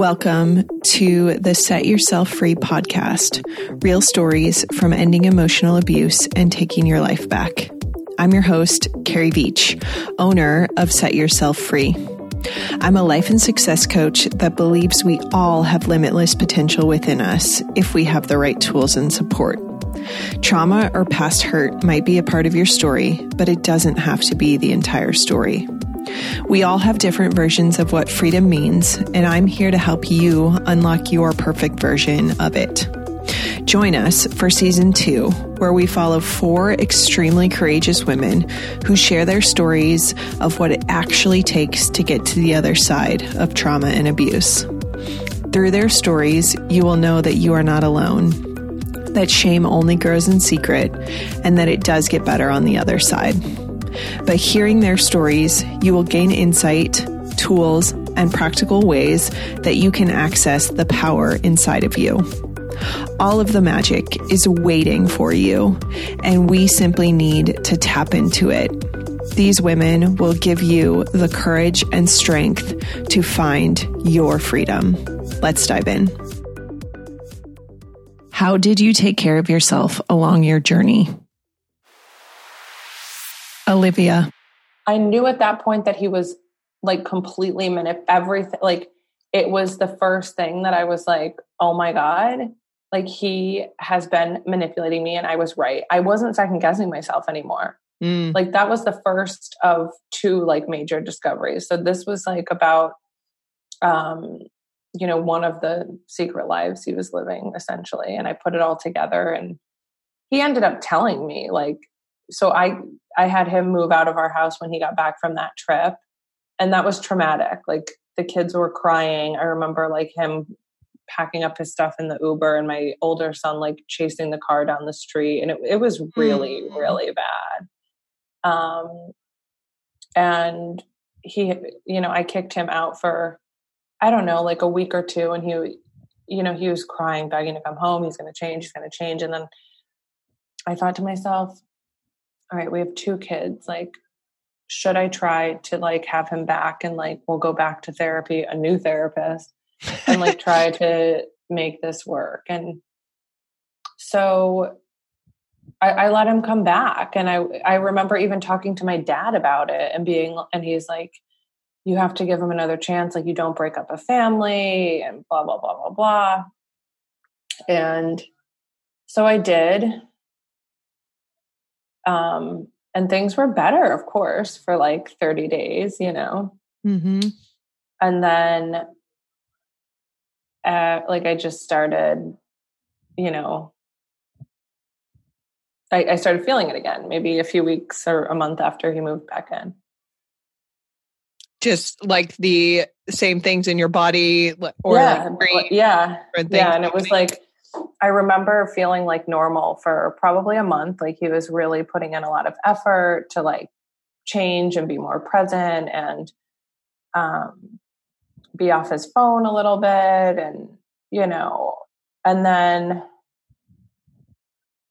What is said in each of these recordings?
Welcome to the Set Yourself Free podcast real stories from ending emotional abuse and taking your life back. I'm your host, Carrie Beach, owner of Set Yourself Free. I'm a life and success coach that believes we all have limitless potential within us if we have the right tools and support. Trauma or past hurt might be a part of your story, but it doesn't have to be the entire story. We all have different versions of what freedom means, and I'm here to help you unlock your perfect version of it. Join us for season two, where we follow four extremely courageous women who share their stories of what it actually takes to get to the other side of trauma and abuse. Through their stories, you will know that you are not alone, that shame only grows in secret, and that it does get better on the other side. By hearing their stories, you will gain insight, tools, and practical ways that you can access the power inside of you. All of the magic is waiting for you, and we simply need to tap into it. These women will give you the courage and strength to find your freedom. Let's dive in. How did you take care of yourself along your journey? Olivia. I knew at that point that he was like completely manip everything like it was the first thing that I was like, oh my God, like he has been manipulating me and I was right. I wasn't second guessing myself anymore. Mm. Like that was the first of two like major discoveries. So this was like about um you know one of the secret lives he was living essentially and I put it all together and he ended up telling me like so I I had him move out of our house when he got back from that trip and that was traumatic. Like the kids were crying. I remember like him packing up his stuff in the Uber and my older son like chasing the car down the street and it, it was really mm. really bad. Um and he you know I kicked him out for I don't know like a week or two and he you know he was crying begging to come home he's going to change he's going to change and then I thought to myself all right, we have two kids. Like, should I try to like have him back and like we'll go back to therapy, a new therapist, and like try to make this work? And so I, I, let him come back. And I I remember even talking to my dad about it and being and he's like, you have to give him another chance. Like you don't break up a family and blah blah blah blah blah. And so I did um, and things were better, of course, for like 30 days, you know. Mm-hmm. And then, uh, like, I just started, you know, I, I started feeling it again, maybe a few weeks or a month after he moved back in just like the same things in your body or yeah like yeah yeah and it was like I remember feeling like normal for probably a month. Like he was really putting in a lot of effort to like change and be more present and um, be off his phone a little bit. And, you know, and then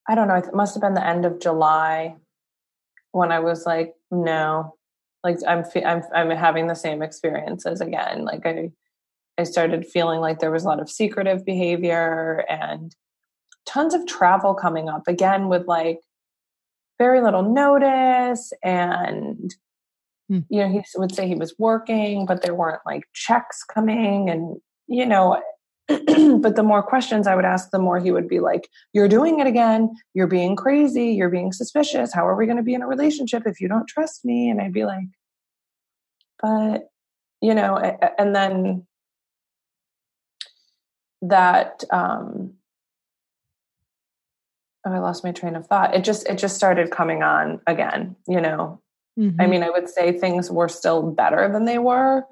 I don't know, it must have been the end of July when I was like, no, like I'm, I'm, I'm having the same experiences again. Like I, I started feeling like there was a lot of secretive behavior and tons of travel coming up again with like very little notice and hmm. you know he would say he was working but there weren't like checks coming and you know but the more questions i would ask the more he would be like you're doing it again. You're being crazy. You're being suspicious. How are we going to be in a relationship if you don't trust me? And i'd be like but you know and then that um oh i lost my train of thought. It just it just started coming on again you know? Mm-hmm. i mean i would say things were still better than they were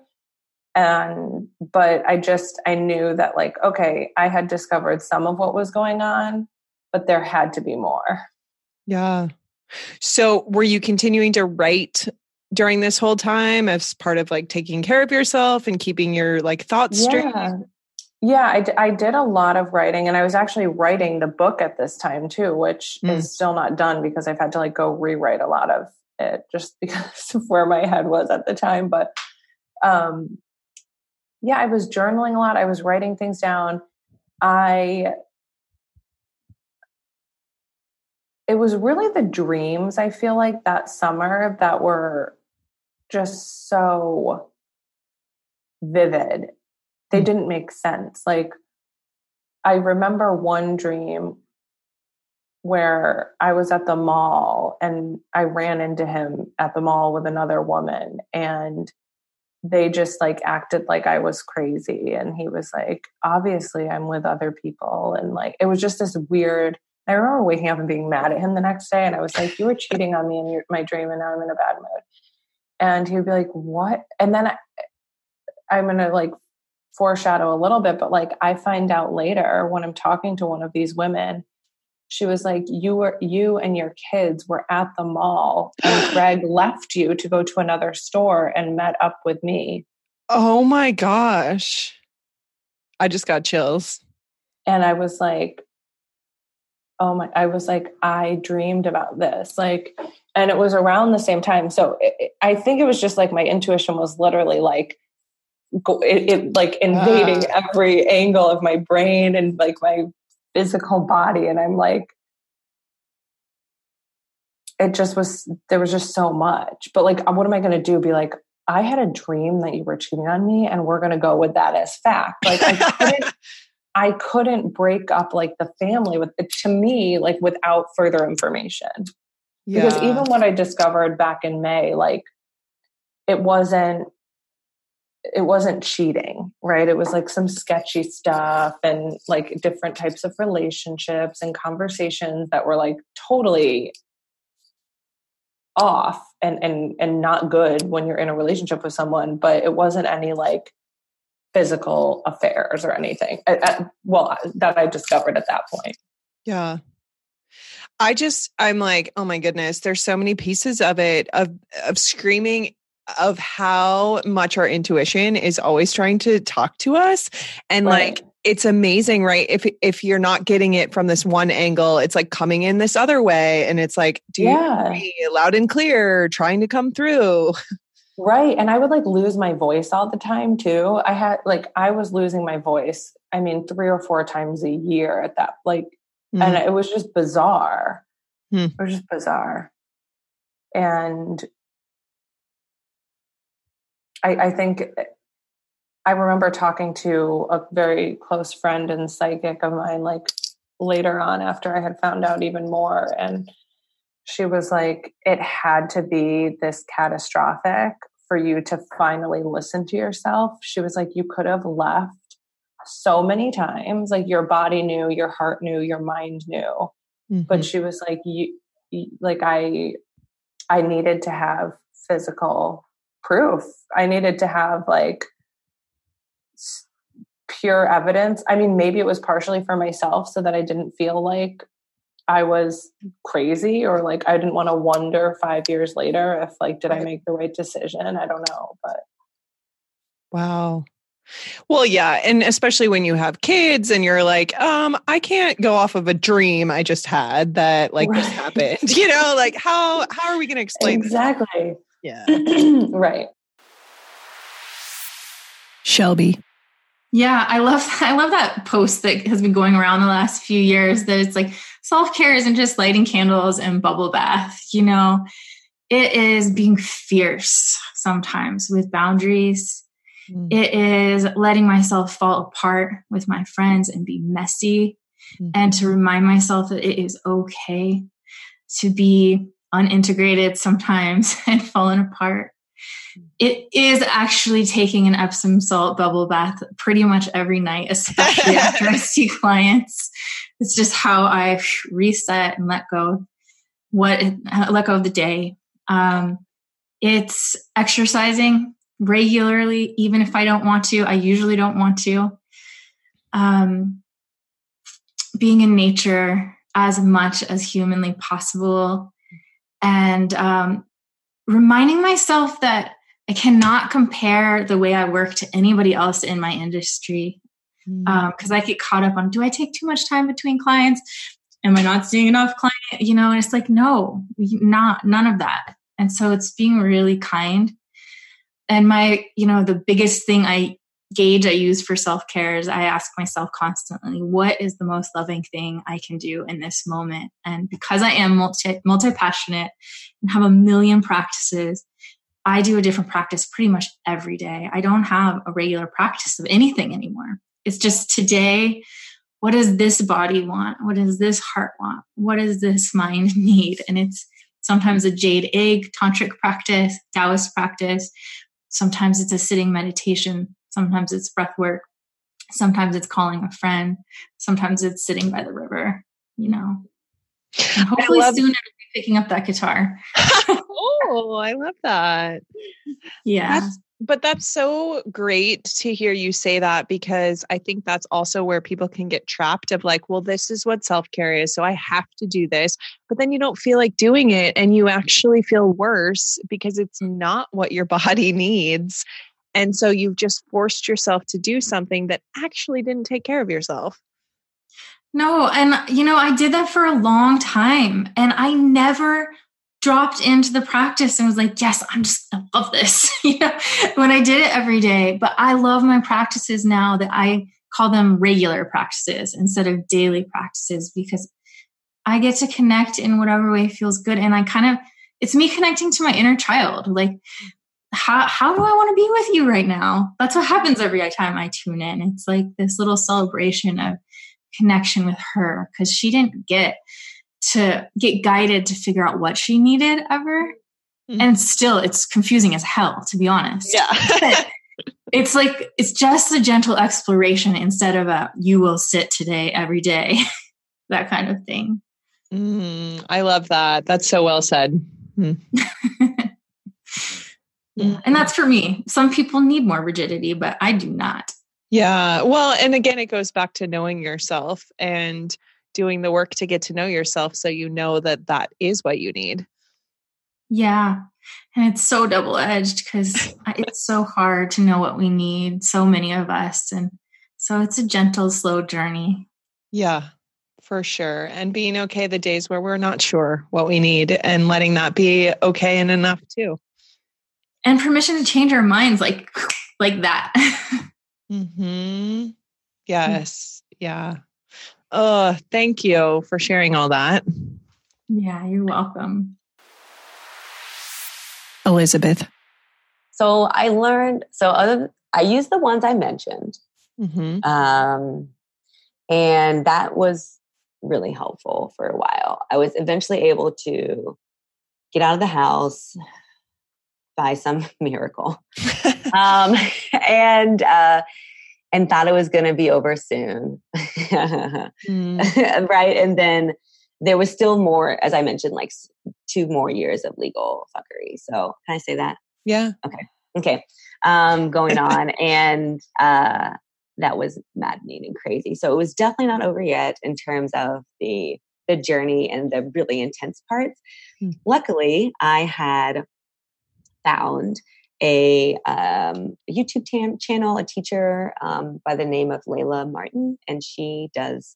and but i just i knew that like okay i had discovered some of what was going on but there had to be more. Yeah. So were you continuing to write during this whole time as part of like taking care of yourself and keeping your like thoughts yeah. straight yeah, I, d- I did a lot of writing, and I was actually writing the book at this time too, which mm. is still not done because I've had to like go rewrite a lot of it just because of where my head was at the time. But um, yeah, I was journaling a lot. I was writing things down. I it was really the dreams I feel like that summer that were just so vivid. They mm. didn't make sense. Like I remember one dream where I was at the mall and I ran into him at the mall with another woman and they just like acted like I was crazy and he was like obviously I'm with other people and like it was just this weird I remember waking up and being mad at him the next day and I was like you were cheating on me in your, my dream and now I'm in a bad mood and he would be like what and then I, I'm going to like foreshadow a little bit but like I find out later when I'm talking to one of these women she was like you were you and your kids were at the mall and greg left you to go to another store and met up with me. Oh my gosh. I just got chills. And i was like oh my i was like i dreamed about this like and it was around the same time. So it, i think it was just like my intuition was literally like it, it like invading uh. every angle of my brain and like my physical body and i'm like it just was there was just so much but like what am i going to do be like i had a dream that you were cheating on me and we're going to go with that as fact like i couldn't i couldn't break up like the family with to me like without further information yeah. because even what i discovered back in may like it wasn't it wasn't cheating, right? It was like some sketchy stuff and like different types of relationships and conversations that were like totally off and and and not good when you're in a relationship with someone, but it wasn't any like physical affairs or anything. At, at, well, that I discovered at that point. Yeah. I just I'm like, oh my goodness, there's so many pieces of it of of screaming of how much our intuition is always trying to talk to us. And right. like it's amazing right? If if you're not getting it from this one angle it's like coming in this other way. And it's like do yeah. you loud and clear trying to come through. Right. And i would like lose my voice all the time too. I had like i was losing my voice i mean three or four times a year at that like mm-hmm. and it was just bizarre. Mm. it was just bizarre. And I, I think I remember talking to a very close friend and psychic of mine, like later on after I had found out even more. And she was like, it had to be this catastrophic for you to finally listen to yourself. She was like, you could have left so many times. Like your body knew, your heart knew, your mind knew. Mm-hmm. But she was like, you, like I, I needed to have physical proof. I needed to have like pure evidence. I mean, maybe it was partially for myself so that I didn't feel like I was crazy or like I didn't want to wonder 5 years later if like did I make the right decision? I don't know, but wow. Well, yeah, and especially when you have kids and you're like, um, I can't go off of a dream I just had that like right. this happened. You know, like how how are we going to explain exactly? This? Yeah. right. Shelby. Yeah, I love I love that post that has been going around the last few years that it's like self-care isn't just lighting candles and bubble bath, you know. It is being fierce sometimes with boundaries. Mm. It is letting myself fall apart with my friends and be messy mm. and to remind myself that it is okay to be unintegrated sometimes and fallen apart. It is actually taking an Epsom salt bubble bath pretty much every night, especially after I see clients. It's just how I reset and let go what let go of the day. Um, it's exercising regularly, even if I don't want to. I usually don't want to. Um, being in nature as much as humanly possible and um, reminding myself that I cannot compare the way I work to anybody else in my industry because mm. um, I get caught up on do I take too much time between clients? Am I not seeing enough client? You know, and it's like no, not none of that. And so it's being really kind. And my, you know, the biggest thing I gauge I use for self care is I ask myself constantly, what is the most loving thing I can do in this moment? And because I am multi passionate and have a million practices, I do a different practice pretty much every day. I don't have a regular practice of anything anymore. It's just today, what does this body want? What does this heart want? What does this mind need? And it's sometimes a jade egg tantric practice, Taoist practice. Sometimes it's a sitting meditation. Sometimes it's breath work. Sometimes it's calling a friend. Sometimes it's sitting by the river, you know. And hopefully soon it'll be picking up that guitar. oh, I love that. Yeah. That's, but that's so great to hear you say that because I think that's also where people can get trapped of like, well, this is what self care is. So I have to do this. But then you don't feel like doing it and you actually feel worse because it's not what your body needs. And so you've just forced yourself to do something that actually didn't take care of yourself. No, and you know, I did that for a long time and I never dropped into the practice and was like, yes, I'm just I love this. you know, when I did it every day. But I love my practices now that I call them regular practices instead of daily practices because I get to connect in whatever way feels good. And I kind of it's me connecting to my inner child. Like, how how do I want to be with you right now? That's what happens every time I tune in. It's like this little celebration of connection with her because she didn't get to get guided to figure out what she needed ever. Mm-hmm. And still, it's confusing as hell, to be honest. Yeah. it's like, it's just a gentle exploration instead of a you will sit today every day, that kind of thing. Mm, I love that. That's so well said. Mm. yeah. And that's for me. Some people need more rigidity, but I do not. Yeah. Well, and again, it goes back to knowing yourself and doing the work to get to know yourself so you know that that is what you need. Yeah. And it's so double edged because it's so hard to know what we need, so many of us. And so it's a gentle, slow journey. Yeah, for sure. And being okay the days where we're not sure what we need and letting that be okay and enough too. And permission to change our minds like like that. mhm. Yes. Yeah. Oh, thank you for sharing all that. Yeah, you're welcome. Elizabeth. So I learned, so other, I used the ones I mentioned. Mm-hmm. Um, and that was really helpful for a while. I was eventually able to get out of the house by some miracle. um, and, uh, and thought it was going to be over soon. mm. right. And then there was still more, as I mentioned, like two more years of legal fuckery. So can I say that? Yeah. Okay. Okay. Um, going on. and uh, that was maddening and crazy. So it was definitely not over yet in terms of the the journey and the really intense parts. Mm. Luckily, I had found a um, YouTube tam- channel, a teacher um, by the name of Layla Martin, and she does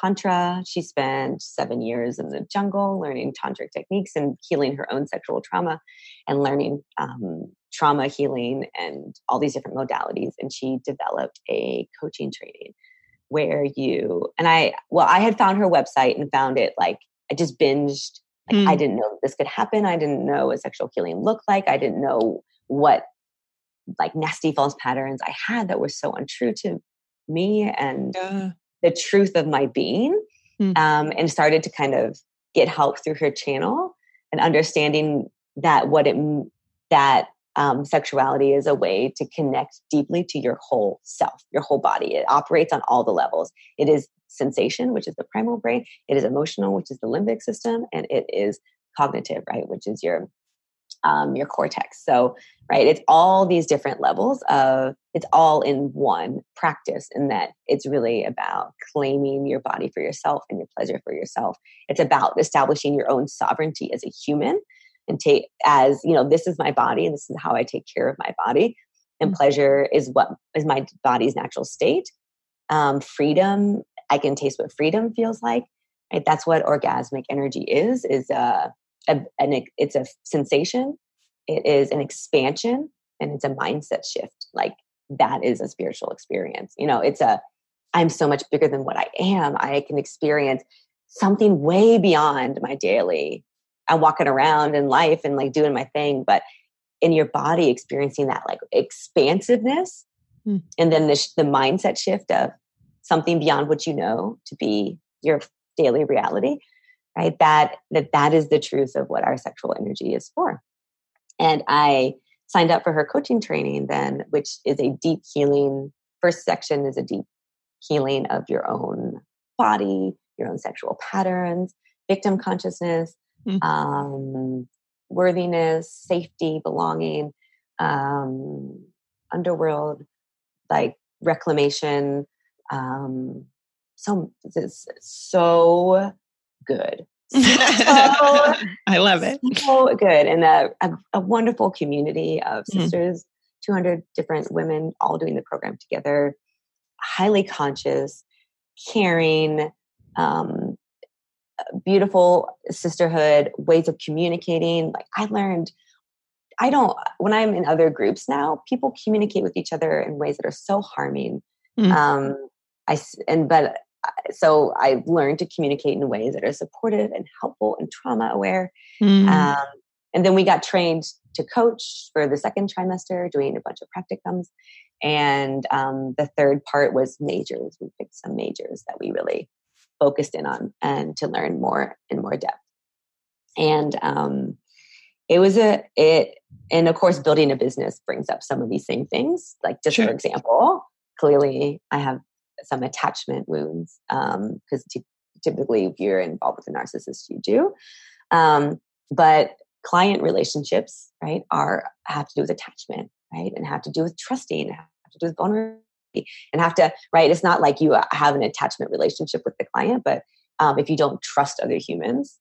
Tantra. She spent seven years in the jungle learning tantric techniques and healing her own sexual trauma and learning um, trauma healing and all these different modalities. And she developed a coaching training where you, and I, well, I had found her website and found it like, I just binged. Like, mm. I didn't know this could happen. I didn't know what sexual healing looked like. I didn't know what like nasty false patterns I had that were so untrue to me and yeah. the truth of my being. Mm. Um, and started to kind of get help through her channel and understanding that what it that um, sexuality is a way to connect deeply to your whole self, your whole body. It operates on all the levels. It is sensation, which is the primal brain. It is emotional, which is the limbic system, and it is cognitive, right, which is your um, your cortex. So, right, it's all these different levels of it's all in one practice, in that it's really about claiming your body for yourself and your pleasure for yourself. It's about establishing your own sovereignty as a human and take as you know, this is my body and this is how I take care of my body. And mm-hmm. pleasure is what is my body's natural state. Um, freedom, I can taste what freedom feels like. Right? That's what orgasmic energy is. Is uh, a, an, it's a sensation, it is an expansion, and it's a mindset shift. Like that is a spiritual experience. You know, it's a, I'm so much bigger than what I am. I can experience something way beyond my daily. I'm walking around in life and like doing my thing, but in your body, experiencing that like expansiveness, mm. and then the, the mindset shift of something beyond what you know to be your daily reality, right? That that that is the truth of what our sexual energy is for. And I signed up for her coaching training then, which is a deep healing. First section is a deep healing of your own body, your own sexual patterns, victim consciousness, mm-hmm. um, worthiness, safety, belonging, um, underworld, like reclamation. Um, so it's so good. So, I love it. So good. And a, a, a wonderful community of mm-hmm. sisters, mm-hmm. 200 different women all doing the program together, highly conscious, caring, um, beautiful sisterhood, ways of communicating. Like I learned, I don't, when I'm in other groups now, people communicate with each other in ways that are so harming. Mm-hmm. Um, I, and, but so I learned to communicate in ways that are supportive and helpful and trauma aware. Mm. Um, and then we got trained to coach for the second trimester, doing a bunch of practicums. And um, the third part was majors. We picked some majors that we really focused in on and to learn more in more depth. And um, it was a it, and of course, building a business brings up some of these same things. Like just sure. for example, clearly I have some attachment wounds because um, t- typically if you're involved with a narcissist you do um, but client relationships right are have to do with attachment right and have to do with trusting have to do with vulnerability and have to right it's not like you uh, have an attachment relationship with the client but um, if you don't trust other humans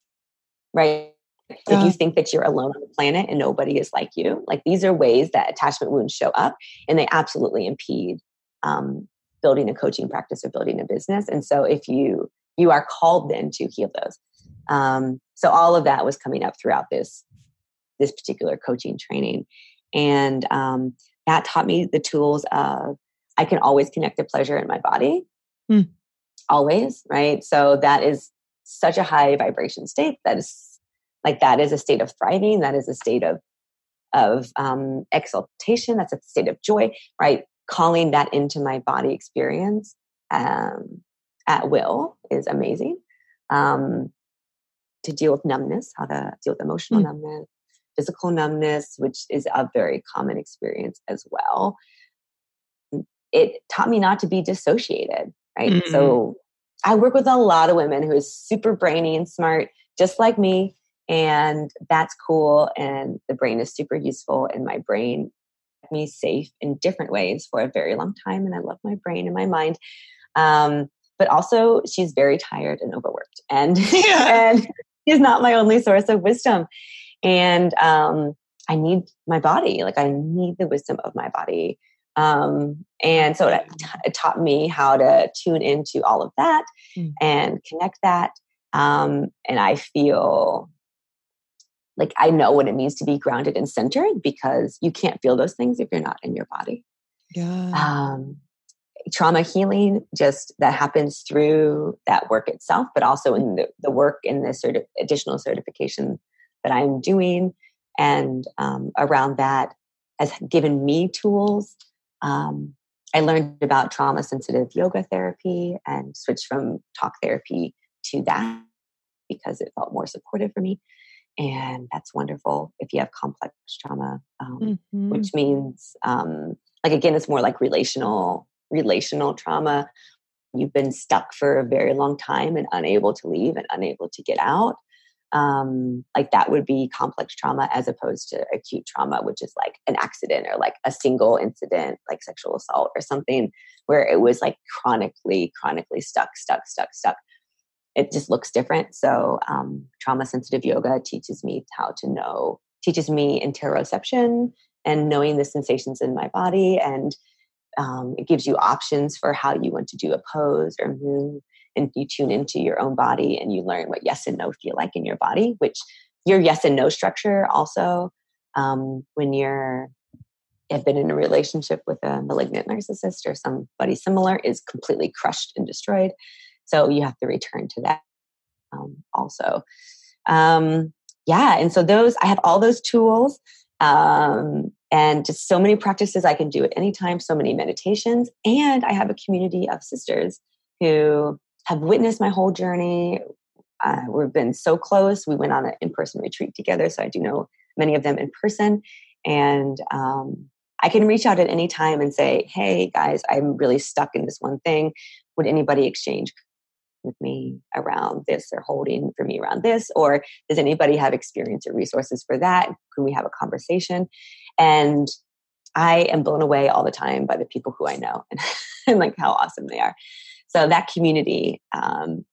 right yeah. if you think that you're alone on the planet and nobody is like you like these are ways that attachment wounds show up and they absolutely impede um, building a coaching practice or building a business. And so if you you are called then to heal those. Um, so all of that was coming up throughout this this particular coaching training, and um, that taught me the tools of I can always connect to pleasure in my body, mm. always right. So that is such a high vibration state. That is like that is a state of thriving. That is a state of of um, exaltation. That's a state of joy, right? calling that into my body experience um, at will is amazing. Um, to deal with numbness, how to deal with emotional mm. numbness, physical numbness, which is a very common experience as well. It taught me not to be dissociated, right? Mm. So I work with a lot of women who is super brainy and smart, just like me. And that's cool. And the brain is super useful. And my brain kept me safe in different ways for a very long time. And I love my brain and my mind. Um, but also, she's very tired and overworked, and yeah. and she's not my only source of wisdom. And um, I need my body, like I need the wisdom of my body. Um, and so it, it, taught me how to tune into all of that mm. and connect that. Um, and I feel like I know what it means to be grounded and centered because you can't feel those things if you're not in your body. Yeah. Um, trauma healing just that happens through that work itself, but also in the, the work in the certi- additional certification that I'm doing. And um, around that has given me tools. Um, I learned about trauma sensitive yoga therapy and switched from talk therapy to that because it felt more supportive for me. And that's wonderful if you have complex trauma um, mm-hmm. which means um, like again it's more like relational relational trauma. You've been stuck for a very long time and unable to leave and unable to get out um, like that would be complex trauma as opposed to acute trauma which is like an accident or like a single incident like sexual assault or something where it was like chronically chronically stuck stuck stuck stuck it just looks different. So um, trauma sensitive yoga teaches me how to know, teaches me interoception and knowing the sensations in my body. And um, it gives you options for how you want to do a pose or move. And you tune into your own body and you learn what yes and no feel like in your body, which your yes and no structure also, um, when you're have been in a relationship with a malignant narcissist or somebody similar is completely crushed and destroyed. So you have to return to that um, also. Um, yeah, and so those I have all those tools um, and just so many practices I can do at any time. So many meditations, and I have a community of sisters who have witnessed my whole journey. Uh, we've been so close. We went on an in-person retreat together, so I do know many of them in person, and um, I can reach out at any time and say, "Hey, guys, I'm really stuck in this one thing. Would anybody exchange with me around this or holding for me around this or does anybody have experience or resources for that can we have a conversation and i am blown away all the time by the people who i know and, and like how awesome they are so that community um,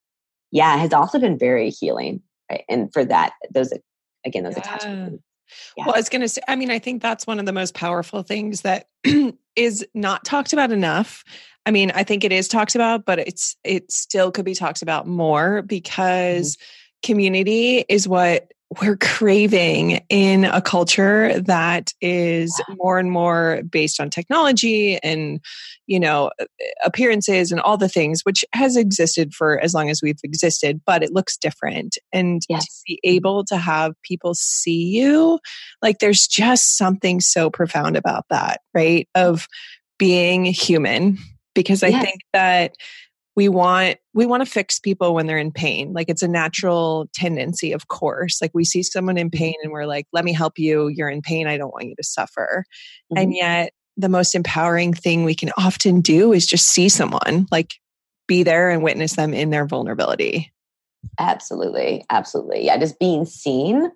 yeah has also been very healing right? and for that those again those yeah. attachments yeah. Well, I was going to say, I mean, I think that's one of the most powerful things that is not talked about enough. I mean, I think it is talked about, but it's it still could be talked about more because mm-hmm. community is what we're craving in a culture that is more and more based on technology and you know appearances and all the things which has existed for as long as we've existed but it looks different and yes. to be able to have people see you like there's just something so profound about that right of being human because i yes. think that we want we want to fix people when they're in pain. Like it's a natural tendency of course. Like we see someone in pain and we're like let me help you. You're in pain. I don't want you to suffer. Mm-hmm. and yet the most empowering thing we can often do is just see someone like be there and witness them in their vulnerability. Absolutely. Absolutely. Yeah just being seen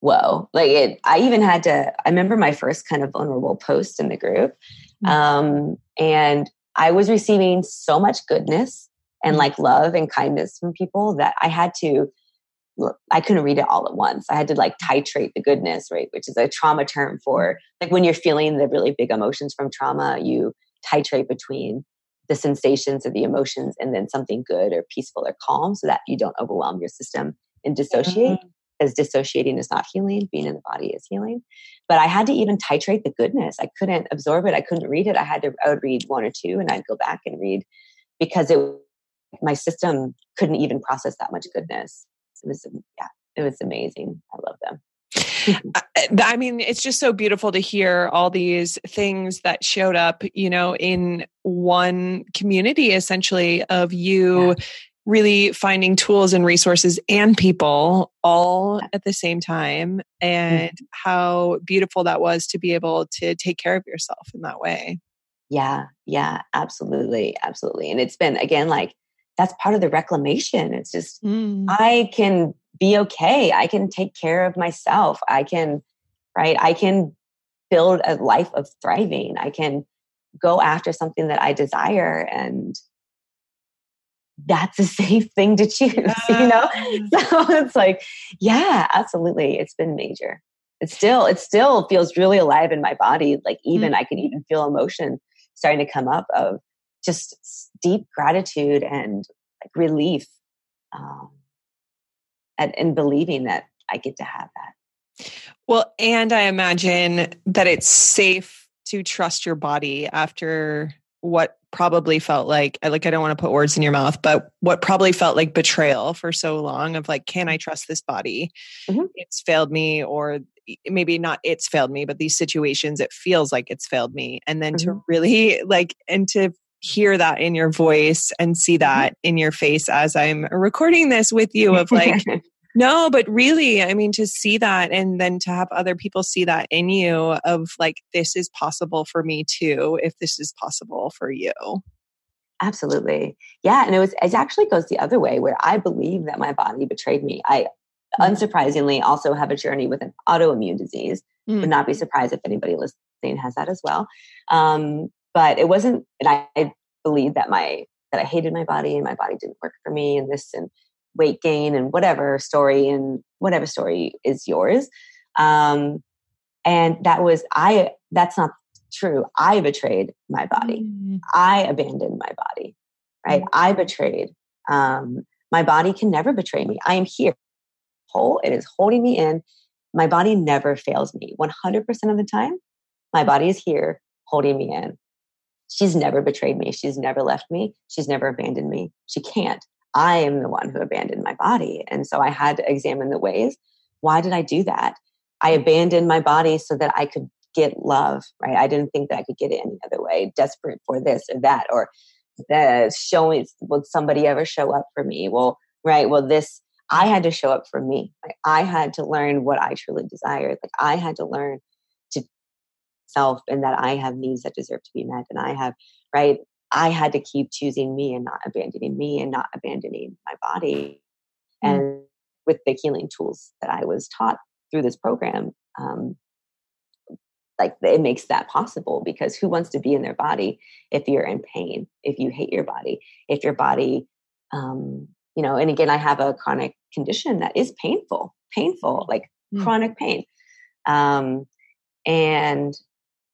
whoa. Like it i even had to i remember my first kind of vulnerable post in the group mm-hmm. um and I was receiving so much goodness and mm. like love and kindness from people that I had to I couldn't read it all at once. I had to like titrate the goodness, right? Which is a trauma term for like when you're feeling the really big emotions from trauma, you titrate between the sensations of the emotions and then something good or peaceful or calm so that you don't overwhelm your system and dissociate. Mm-hmm as dissociating is not healing, being in the body is healing. But I had to even titrate the goodness. I couldn't absorb it. I couldn't read it. I had to, I would read one or two and I'd go back and read because it, my system couldn't even process that much goodness. It was, yeah, it was amazing. I love them. I mean, it's just so beautiful to hear all these things that showed up, you know, in one community essentially of you yeah really finding tools and resources and people all at the same time mm. and mm-hmm. how beautiful that was to be able to take care of yourself in that way. Yeah, yeah, absolutely, absolutely. And it's been again like that's part of the reclamation. It's just mm. I can be okay. I can take care of myself. I can right? I can build a life of thriving. I can go after something that I desire and that's a safe thing to choose, you know? So it's like, yeah, absolutely. It's been major. It still, it still feels really alive in my body. Like even mm-hmm. I can even feel emotion starting to come up of just deep gratitude and like relief um, and, and believing that I get to have that. Well, and I imagine that it's safe to trust your body after what probably felt like like I don't want to put words in your mouth, but what probably felt like betrayal for so long of like, can I trust this body? Mm-hmm. It's failed me, or maybe not it's failed me, but these situations it feels like it's failed me. And then mm-hmm. to really like and to hear that in your voice and see mm-hmm. that in your face as I'm recording this with you of like No, but really, I mean, to see that and then to have other people see that in you of like, this is possible for me too, if this is possible for you. Absolutely. Yeah. And it was, it actually goes the other way where I believe that my body betrayed me. I, mm. unsurprisingly, also have a journey with an autoimmune disease. Mm. Would not be surprised if anybody listening has that as well. Um, but it wasn't, and I, I believe that my, that I hated my body and my body didn't work for me and this and weight gain and whatever story and whatever story is yours. Um, and that was, I, that's not true. I betrayed my body. Mm. I abandoned my body, right? Mm. I betrayed. Um, my body can never betray me. I am here whole. It is holding me in. My body never fails me 100% of the time. My body is here holding me in. She's never betrayed me. She's never left me. She's never abandoned me. She can't. I am the one who abandoned my body. And so I had to examine the ways. Why did I do that? I abandoned my body so that I could get love, right? I didn't think that I could get it any other way, desperate for this or that, or the showing, would somebody ever show up for me? Well, right. Well, this, I had to show up for me. Like I had to learn what I truly desired. Like I had to learn to self and that I have needs that deserve to be met. And I have, right. I had to keep choosing me and not abandoning me and not abandoning my body. Mm. And with the healing tools that I was taught through this program, um, like it makes that possible because who wants to be in their body if you're in pain if you hate your body if your body um you know and again i have a chronic condition that is painful painful like mm. chronic pain um and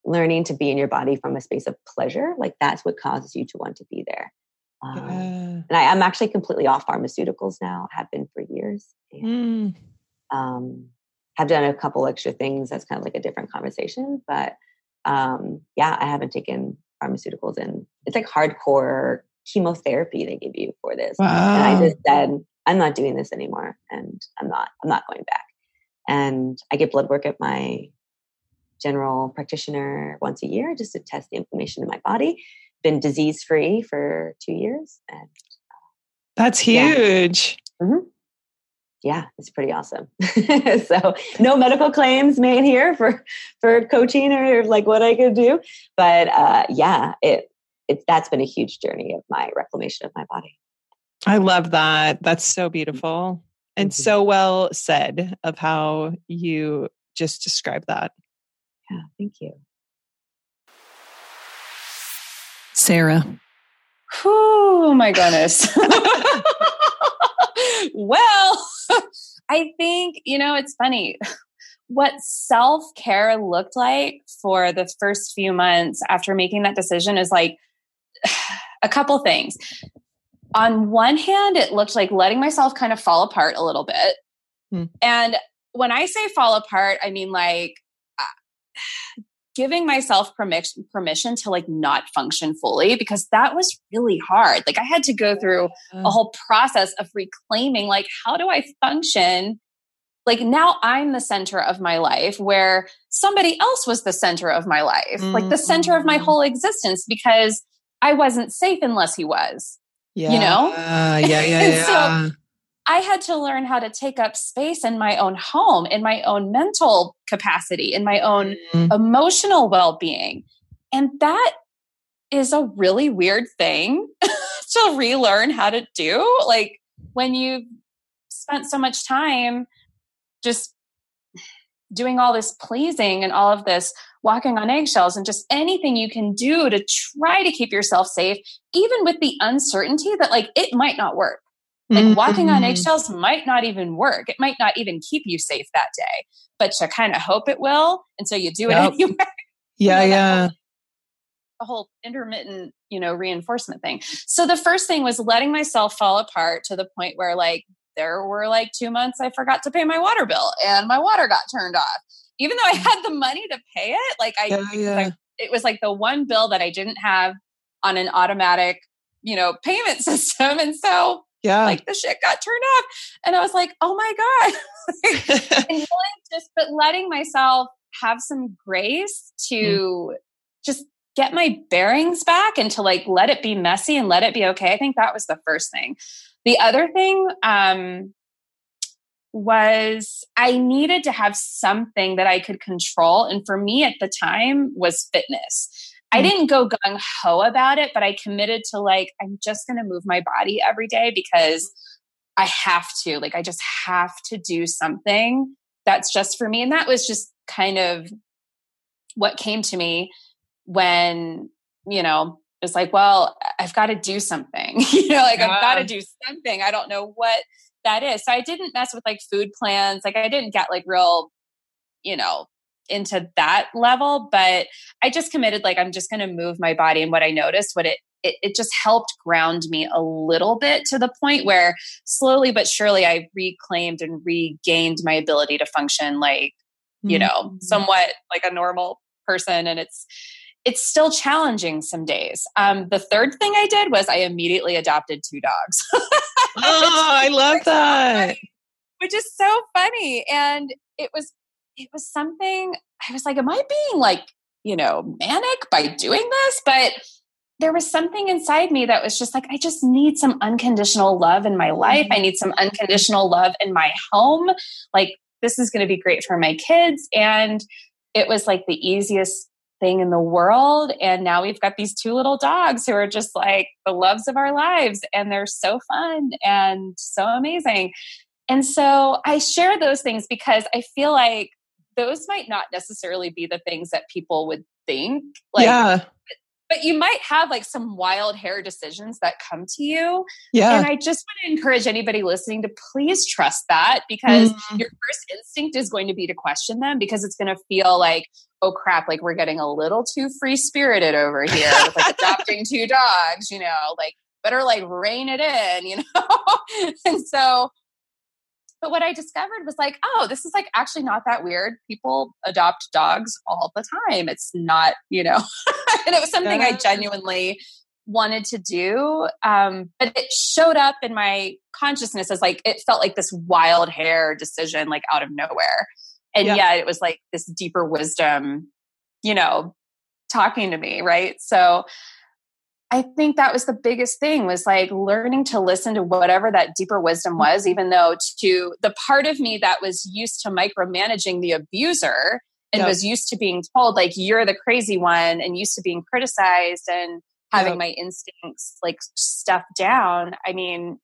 learning to be in your body from a space of pleasure like that's what causes you to want to be there um, yeah. and I, am actually completely off pharmaceuticals now have been for years and, mm. um have done a couple extra things. That's kind of like a different conversation. But um, yeah, I haven't taken pharmaceuticals and it's like hardcore chemotherapy they give you for this. Wow. And I just said, I'm not doing this anymore and I'm not, I'm not going back. And I get blood work at my general practitioner once a year just to test the inflammation in my body. Been disease free for two years. And uh, that's huge. Yeah. Mm-hmm yeah, it's pretty awesome. so no medical claims made here for for coaching or like what I could do, but uh, yeah, it it that's been a huge journey of my reclamation of my body. I love that. That's so beautiful and mm-hmm. so well said of how you just described that. Yeah, thank you. Sarah. Oh my goodness. well, I think, you know, it's funny. What self care looked like for the first few months after making that decision is like a couple things. On one hand, it looked like letting myself kind of fall apart a little bit. Hmm. And when I say fall apart, I mean like giving myself permission permission to like not function fully because that was really hard like i had to go through a whole process of reclaiming like how do i function like now i'm the center of my life where somebody else was the center of my life mm-hmm. like the center of my mm-hmm. whole existence because i wasn't safe unless he was yeah. you know uh, yeah yeah yeah so I had to learn how to take up space in my own home, in my own mental capacity, in my own mm-hmm. emotional well being. And that is a really weird thing to relearn how to do. Like when you've spent so much time just doing all this pleasing and all of this walking on eggshells and just anything you can do to try to keep yourself safe, even with the uncertainty that like it might not work like mm-hmm. walking on mm-hmm. eggshells might not even work. It might not even keep you safe that day, but you kind of hope it will. And so you do it yep. anyway. Yeah, you know, yeah. A whole intermittent, you know, reinforcement thing. So the first thing was letting myself fall apart to the point where like there were like two months I forgot to pay my water bill and my water got turned off. Even though I had the money to pay it, like I, yeah, yeah. I it was like the one bill that I didn't have on an automatic, you know, payment system. And so yeah. Like the shit got turned off. And I was like, oh my God. and really just, but letting myself have some grace to mm. just get my bearings back and to like let it be messy and let it be okay. I think that was the first thing. The other thing, um, was I needed to have something that I could control. And for me at the time was fitness. I mm. didn't go gung ho about it, but I committed to like, I'm just going to move my body every day because I have to. Like, I just have to do something that's just for me. And that was just kind of what came to me when, you know, it's like, well, I've got to do something. you know, like yeah. I've got to do something. I don't know what that is. So I didn't mess with like food plans. Like I didn't get like real, you know, into that level, but I just committed like I'm just going to move my body and what I noticed what it, it it just helped ground me a little bit to the point where slowly but surely I reclaimed and regained my ability to function like you know mm-hmm. somewhat like a normal person and it's it's still challenging some days. Um, the third thing I did was I immediately adopted two dogs. oh, I love that. Funny, which is so funny. And it was it was something I was like, am I being like, you know, manic by doing this? But there was something inside me that was just like, I just need some unconditional love in my life. I mm-hmm. need some unconditional love in my home. Like, this is going to be great for my kids. And it was like the easiest thing in the world. And now we've got these two little dogs who are just like the loves of our lives. And they're so fun and so amazing. And so I share those things because I feel like those might not necessarily be the things that people would think. Like, yeah but you might have like some wild hair decisions that come to you. Yeah. And I just want to encourage anybody listening to please trust that because mm-hmm. your first instinct is going to be to question them because it's going to feel like, oh crap, like we're getting a little too free spirited over here with like adopting two dogs, you know, like better like rein it in, you know? and so but what I discovered was like, oh, this is like actually not that weird. People adopt dogs all the time. It's not, you know, and it was something. I genuinely wanted to do. Um, but it showed up in my consciousness as like, it felt like this wild hair decision, like out of nowhere. And yeah. yet it was like this deeper wisdom, you know, talking to me. Right. So, I think that was the biggest thing was like learning to listen to whatever that deeper wisdom mm-hmm. was, even though to the part of me that was used to micromanaging the abuser and yep. was used to being told like you're the crazy one and used to being criticized and having yep. my instincts like stuffed down. I mean,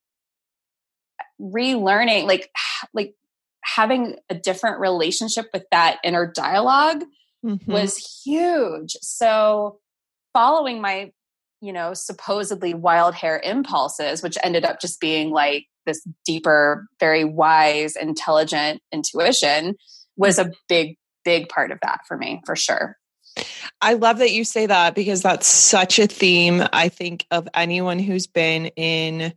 relearning like like having a different relationship with that inner dialog mm-hmm. was huge. So following my you know, supposedly wild hair impulses, which ended up just being like this deeper, very wise, intelligent intuition, was a mm-hmm. big, big part of that for me, for sure. I love that you say that because that's such a theme, I think, of anyone who's been in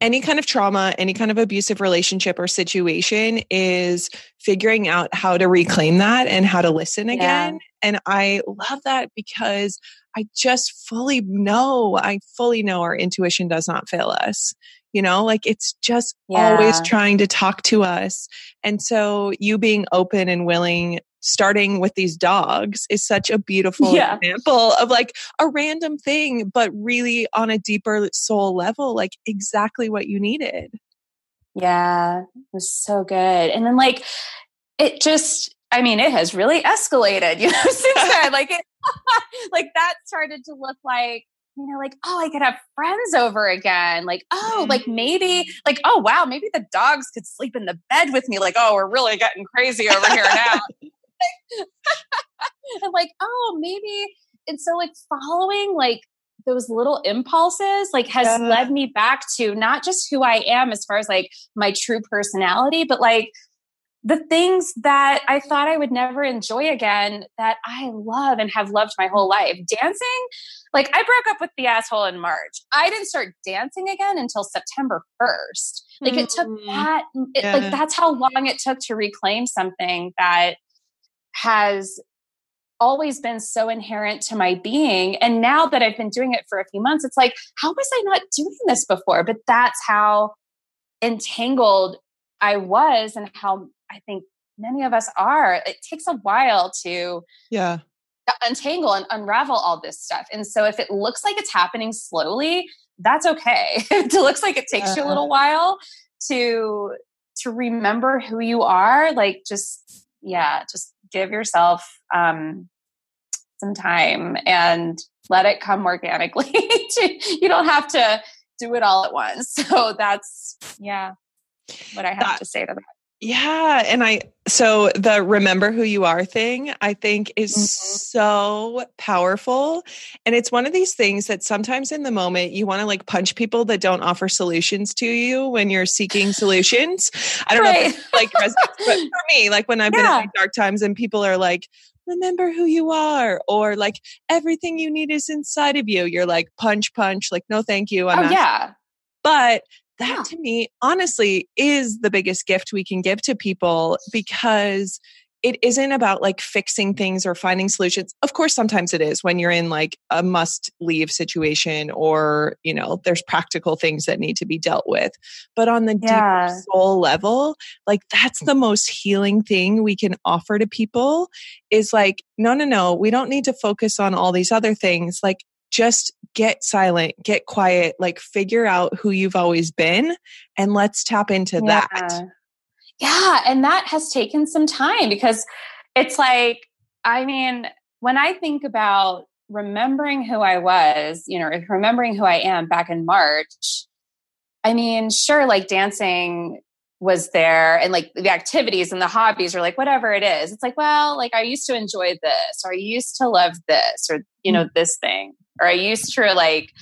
any kind of trauma, any kind of abusive relationship or situation is figuring out how to reclaim that and how to listen again. And I love that because I just fully know, I fully know our intuition does not fail us. You know, like it's just yeah. always trying to talk to us. And so you being open and willing starting with these dogs is such a beautiful yeah. example of like a random thing, but really on a deeper soul level, like exactly what you needed. Yeah, it was so good. And then like it just I mean, it has really escalated, you know, since then. Like it like that started to look like you know, like, oh, I could have friends over again. Like, oh, like mm-hmm. maybe, like, oh, wow, maybe the dogs could sleep in the bed with me. Like, oh, we're really getting crazy over here now. and like, oh, maybe. And so, like, following like those little impulses, like, has yeah. led me back to not just who I am as far as like my true personality, but like the things that I thought I would never enjoy again that I love and have loved my whole life. Dancing, like I broke up with the asshole in March. I didn't start dancing again until September 1st. Like it took mm. that, it, yeah. like that's how long it took to reclaim something that has always been so inherent to my being. And now that I've been doing it for a few months, it's like, how was I not doing this before? But that's how entangled I was and how I think many of us are. It takes a while to yeah untangle and unravel all this stuff. And so if it looks like it's happening slowly, that's okay. it looks like it takes uh-huh. you a uh-huh. little while to to remember who you are, like just yeah, just give yourself um, some time and let it come organically. you don't have to do it all at once. So that's yeah, what I have that, to say to that. Yeah. And I, so the remember who you are thing, I think is mm-hmm. so powerful. And it's one of these things that sometimes in the moment you want to like punch people that don't offer solutions to you when you're seeking solutions. I don't right. know if like but for me, like when I've yeah. been in dark times and people are like, remember who you are or like everything you need is inside of you you're like punch punch like no thank you I'm oh, yeah but that yeah. to me honestly is the biggest gift we can give to people because it isn't about like fixing things or finding solutions. Of course, sometimes it is when you're in like a must leave situation or, you know, there's practical things that need to be dealt with. But on the yeah. deep soul level, like that's the most healing thing we can offer to people is like, no, no, no, we don't need to focus on all these other things. Like, just get silent, get quiet, like figure out who you've always been and let's tap into yeah. that. Yeah. And that has taken some time because it's like, I mean, when I think about remembering who I was, you know, remembering who I am back in March, I mean, sure, like dancing was there and like the activities and the hobbies or like whatever it is. It's like, well, like I used to enjoy this or I used to love this or, you know, mm. this thing or I used to like,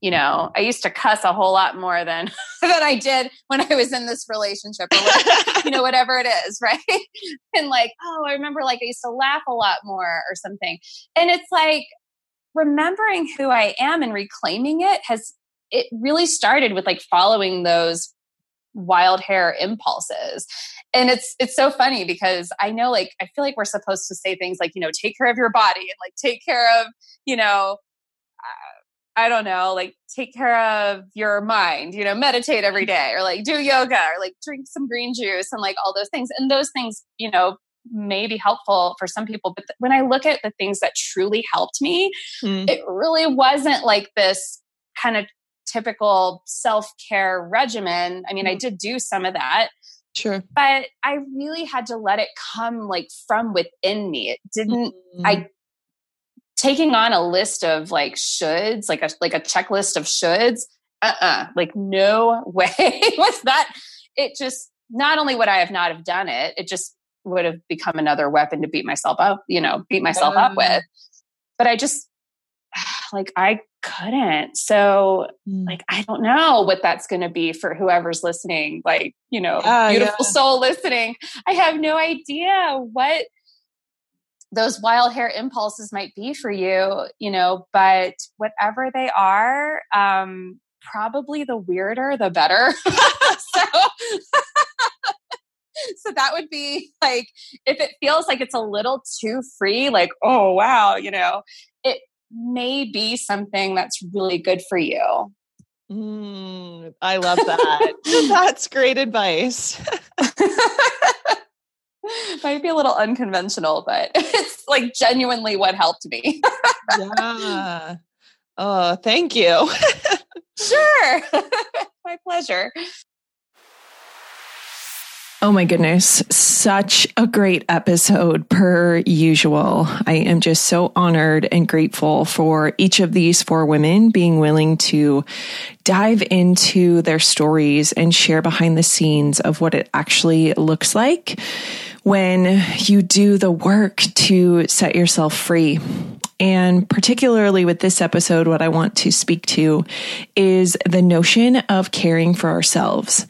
you know, I used to cuss a whole lot more than than I did when I was in this relationship or whatever, you know, whatever it is, right? and like, oh, I remember like I used to laugh a lot more or something. And it's like remembering who I am and reclaiming it has it really started with like following those wild hair impulses and it's it's so funny because i know like i feel like we're supposed to say things like you know take care of your body and like take care of you know I don't know, like take care of your mind, you know, meditate every day or like do yoga or like drink some green juice and like all those things. And those things, you know, may be helpful for some people. But th- when I look at the things that truly helped me, mm. it really wasn't like this kind of typical self care regimen. I mean, mm. I did do some of that. Sure. But I really had to let it come like from within me. It didn't, mm. I taking on a list of like shoulds, like a like a checklist of shoulds, uh-uh, like no way was that. It just not only would I have not have done it, it just would have become another weapon to beat myself up, you know, beat myself up with. Mm. But I just like I couldn't. So mm. like I don't know what that's going to be for whoever's listening, like, you know, uh, beautiful yeah. soul listening. I have no idea what those wild hair impulses might be for you, you know, but whatever they are, um, probably the weirder, the better. so, so that would be like, if it feels like it's a little too free, like, oh, wow, you know, it may be something that's really good for you. Mm, I love that. that's great advice. Might be a little unconventional, but it's like genuinely what helped me. yeah. Oh, thank you. sure. My pleasure. Oh my goodness. Such a great episode per usual. I am just so honored and grateful for each of these four women being willing to dive into their stories and share behind the scenes of what it actually looks like when you do the work to set yourself free. And particularly with this episode, what I want to speak to is the notion of caring for ourselves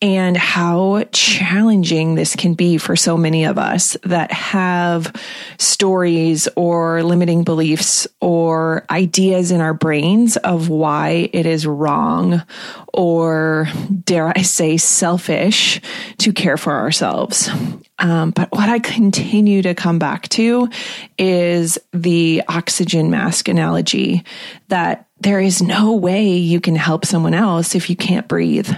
and how challenging this can be for so many of us that have stories or limiting beliefs or ideas in our brains of why it is wrong or dare I say selfish to care for ourselves. Um, but what I continue to come back to is the oxygen mask analogy that there is no way you can help someone else if you can't breathe.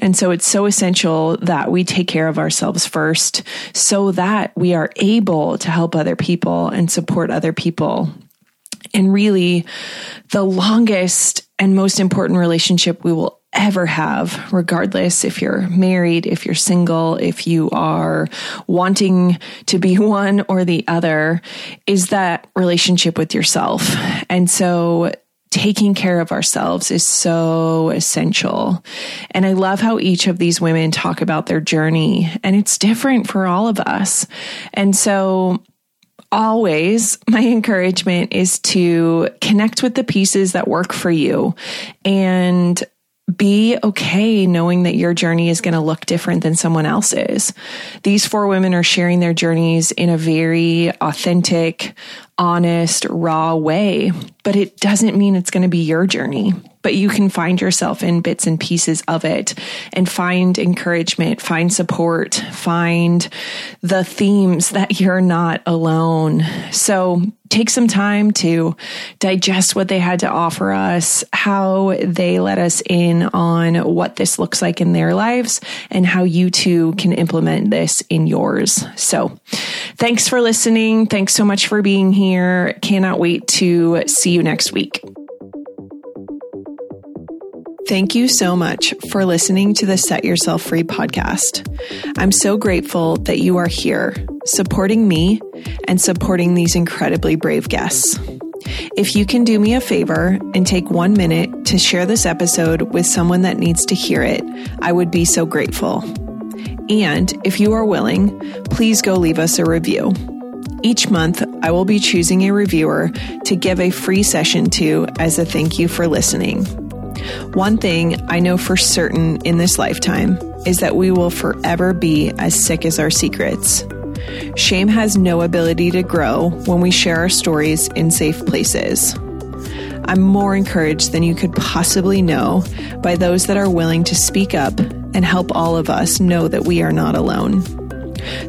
And so it's so essential that we take care of ourselves first so that we are able to help other people and support other people. And really, the longest and most important relationship we will ever have, regardless if you're married, if you're single, if you are wanting to be one or the other, is that relationship with yourself. And so taking care of ourselves is so essential. And I love how each of these women talk about their journey and it's different for all of us. And so always my encouragement is to connect with the pieces that work for you and be okay knowing that your journey is going to look different than someone else's. These four women are sharing their journeys in a very authentic, honest, raw way. but it doesn't mean it's going to be your journey. But you can find yourself in bits and pieces of it and find encouragement, find support, find the themes that you're not alone. So take some time to digest what they had to offer us, how they let us in on what this looks like in their lives, and how you too can implement this in yours. So thanks for listening. Thanks so much for being here. Cannot wait to see you next week. Thank you so much for listening to the Set Yourself Free podcast. I'm so grateful that you are here supporting me and supporting these incredibly brave guests. If you can do me a favor and take one minute to share this episode with someone that needs to hear it, I would be so grateful. And if you are willing, please go leave us a review. Each month, I will be choosing a reviewer to give a free session to as a thank you for listening. One thing I know for certain in this lifetime is that we will forever be as sick as our secrets. Shame has no ability to grow when we share our stories in safe places. I'm more encouraged than you could possibly know by those that are willing to speak up and help all of us know that we are not alone.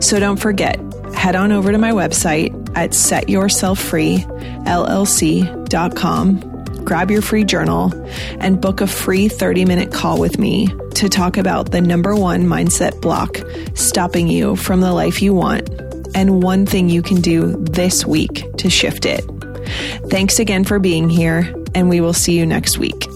So don't forget, head on over to my website at setyourselffreellc.com, grab your free journal, and book a free 30 minute call with me to talk about the number one mindset block stopping you from the life you want and one thing you can do this week to shift it. Thanks again for being here, and we will see you next week.